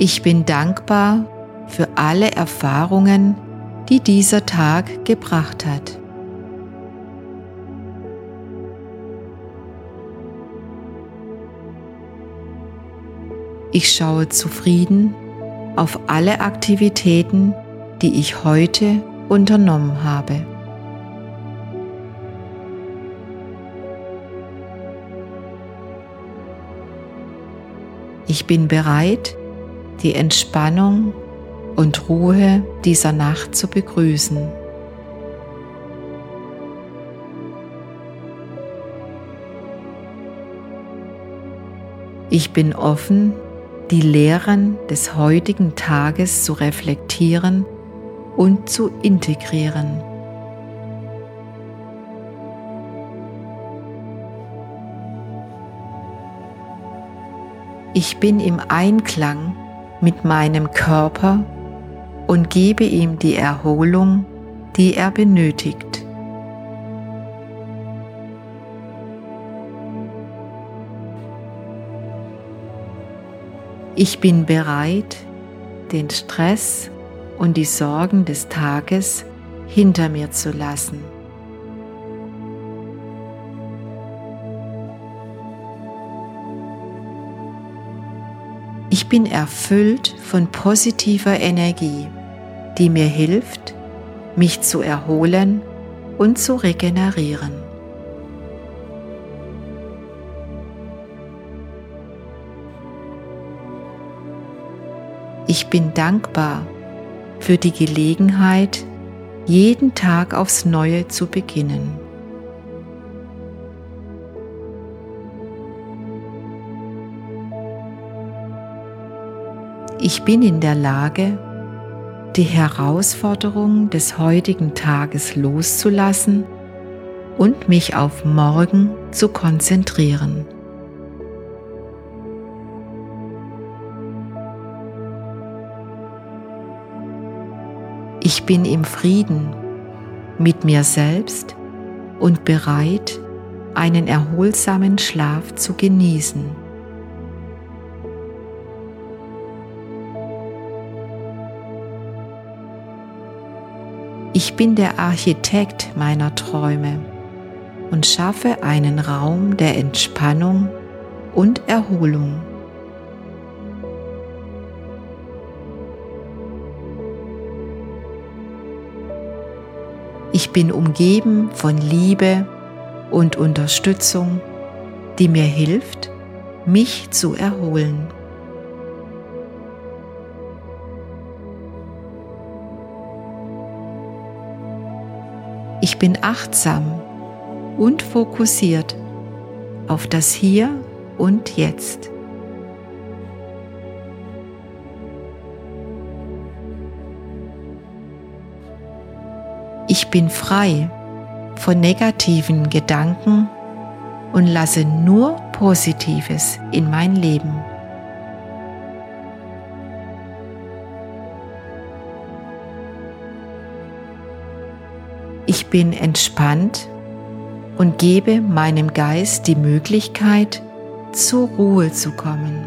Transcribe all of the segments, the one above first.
Ich bin dankbar für alle Erfahrungen, die dieser Tag gebracht hat. Ich schaue zufrieden auf alle Aktivitäten, die ich heute unternommen habe. Ich bin bereit, die Entspannung und Ruhe dieser Nacht zu begrüßen. Ich bin offen, die Lehren des heutigen Tages zu reflektieren und zu integrieren. Ich bin im Einklang mit meinem Körper und gebe ihm die Erholung, die er benötigt. Ich bin bereit, den Stress und die Sorgen des Tages hinter mir zu lassen. Ich bin erfüllt von positiver Energie, die mir hilft, mich zu erholen und zu regenerieren. Ich bin dankbar für die Gelegenheit, jeden Tag aufs Neue zu beginnen. Ich bin in der Lage, die Herausforderung des heutigen Tages loszulassen und mich auf morgen zu konzentrieren. Ich bin im Frieden mit mir selbst und bereit, einen erholsamen Schlaf zu genießen. Ich bin der Architekt meiner Träume und schaffe einen Raum der Entspannung und Erholung. Ich bin umgeben von Liebe und Unterstützung, die mir hilft, mich zu erholen. Ich bin achtsam und fokussiert auf das Hier und Jetzt. Ich bin frei von negativen Gedanken und lasse nur Positives in mein Leben. Ich bin entspannt und gebe meinem Geist die Möglichkeit, zur Ruhe zu kommen.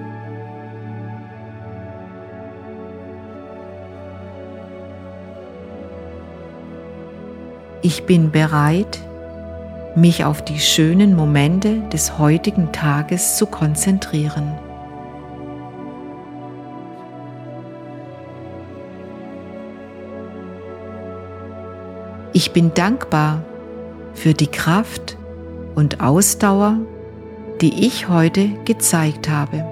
Ich bin bereit, mich auf die schönen Momente des heutigen Tages zu konzentrieren. Ich bin dankbar für die Kraft und Ausdauer, die ich heute gezeigt habe.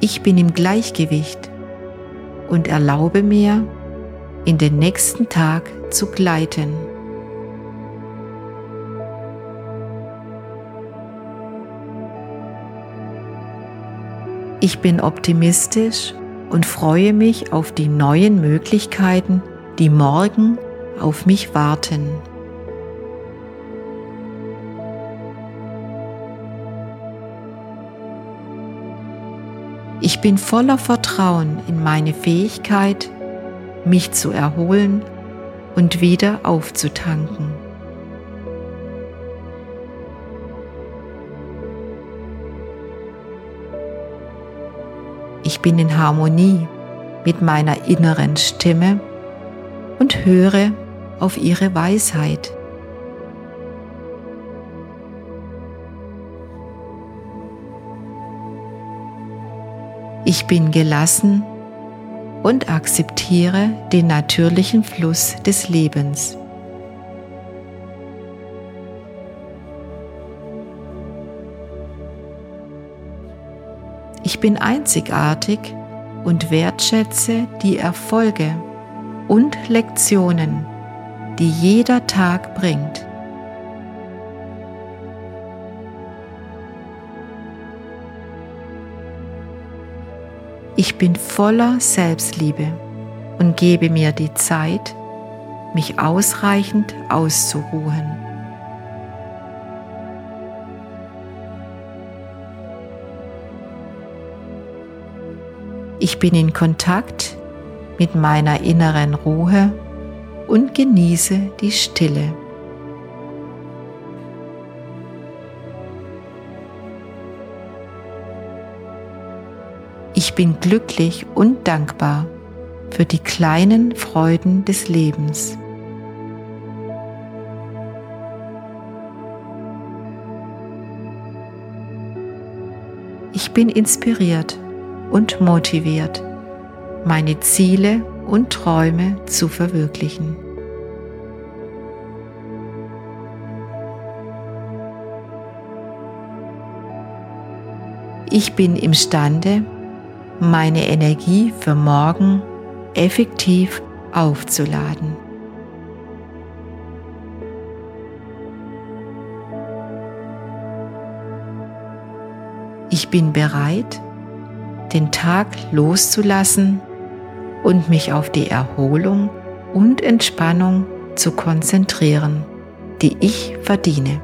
Ich bin im Gleichgewicht und erlaube mir, in den nächsten Tag zu gleiten. Ich bin optimistisch und freue mich auf die neuen Möglichkeiten, die morgen auf mich warten. Ich bin voller Vertrauen in meine Fähigkeit, mich zu erholen und wieder aufzutanken. Ich bin in Harmonie mit meiner inneren Stimme und höre auf ihre Weisheit. Ich bin gelassen und akzeptiere den natürlichen Fluss des Lebens. Ich bin einzigartig und wertschätze die Erfolge und Lektionen, die jeder Tag bringt. Ich bin voller Selbstliebe und gebe mir die Zeit, mich ausreichend auszuruhen. Ich bin in Kontakt mit meiner inneren Ruhe und genieße die Stille. Ich bin glücklich und dankbar für die kleinen Freuden des Lebens. Ich bin inspiriert und motiviert, meine Ziele und Träume zu verwirklichen. Ich bin imstande, meine Energie für morgen effektiv aufzuladen. Ich bin bereit, den Tag loszulassen und mich auf die Erholung und Entspannung zu konzentrieren, die ich verdiene.